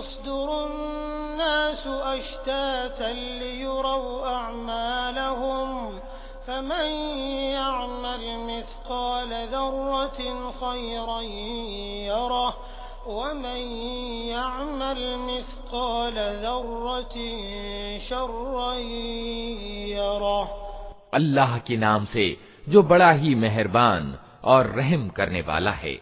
يصدر الناس أشتاتا ليروا أعمالهم فمن يعمل مثقال ذرة خيرا يره ومن يعمل مثقال ذرة شرا يره الله کے نام سے جو بڑا ہی مہربان اور رحم کرنے والا ہے۔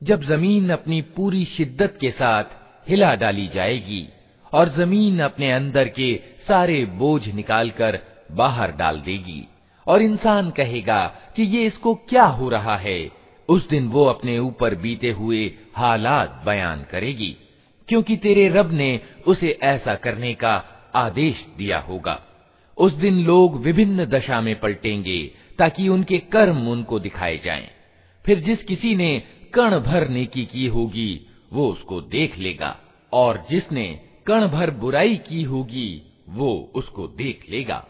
جب زمین اپنی پوری شدت کے ساتھ हिला डाली जाएगी और ज़मीन अपने अंदर के सारे बोझ निकालकर बाहर डाल देगी। और इंसान कहेगा कि ये इसको क्या हो रहा है? उस दिन वो अपने ऊपर बीते हुए हालात बयान करेगी, क्योंकि तेरे रब ने उसे ऐसा करने का आदेश दिया होगा। उस दिन लोग विभिन्न दशा में पलटेंगे ताकि उनके कर्म उनको दिखाए जाएँ। फिर जिस किसी ने कण भर नेकी की होगी वो उसको देख लेगा, और जिसने कण भर बुराई की होगी, वो उसको देख लेगा।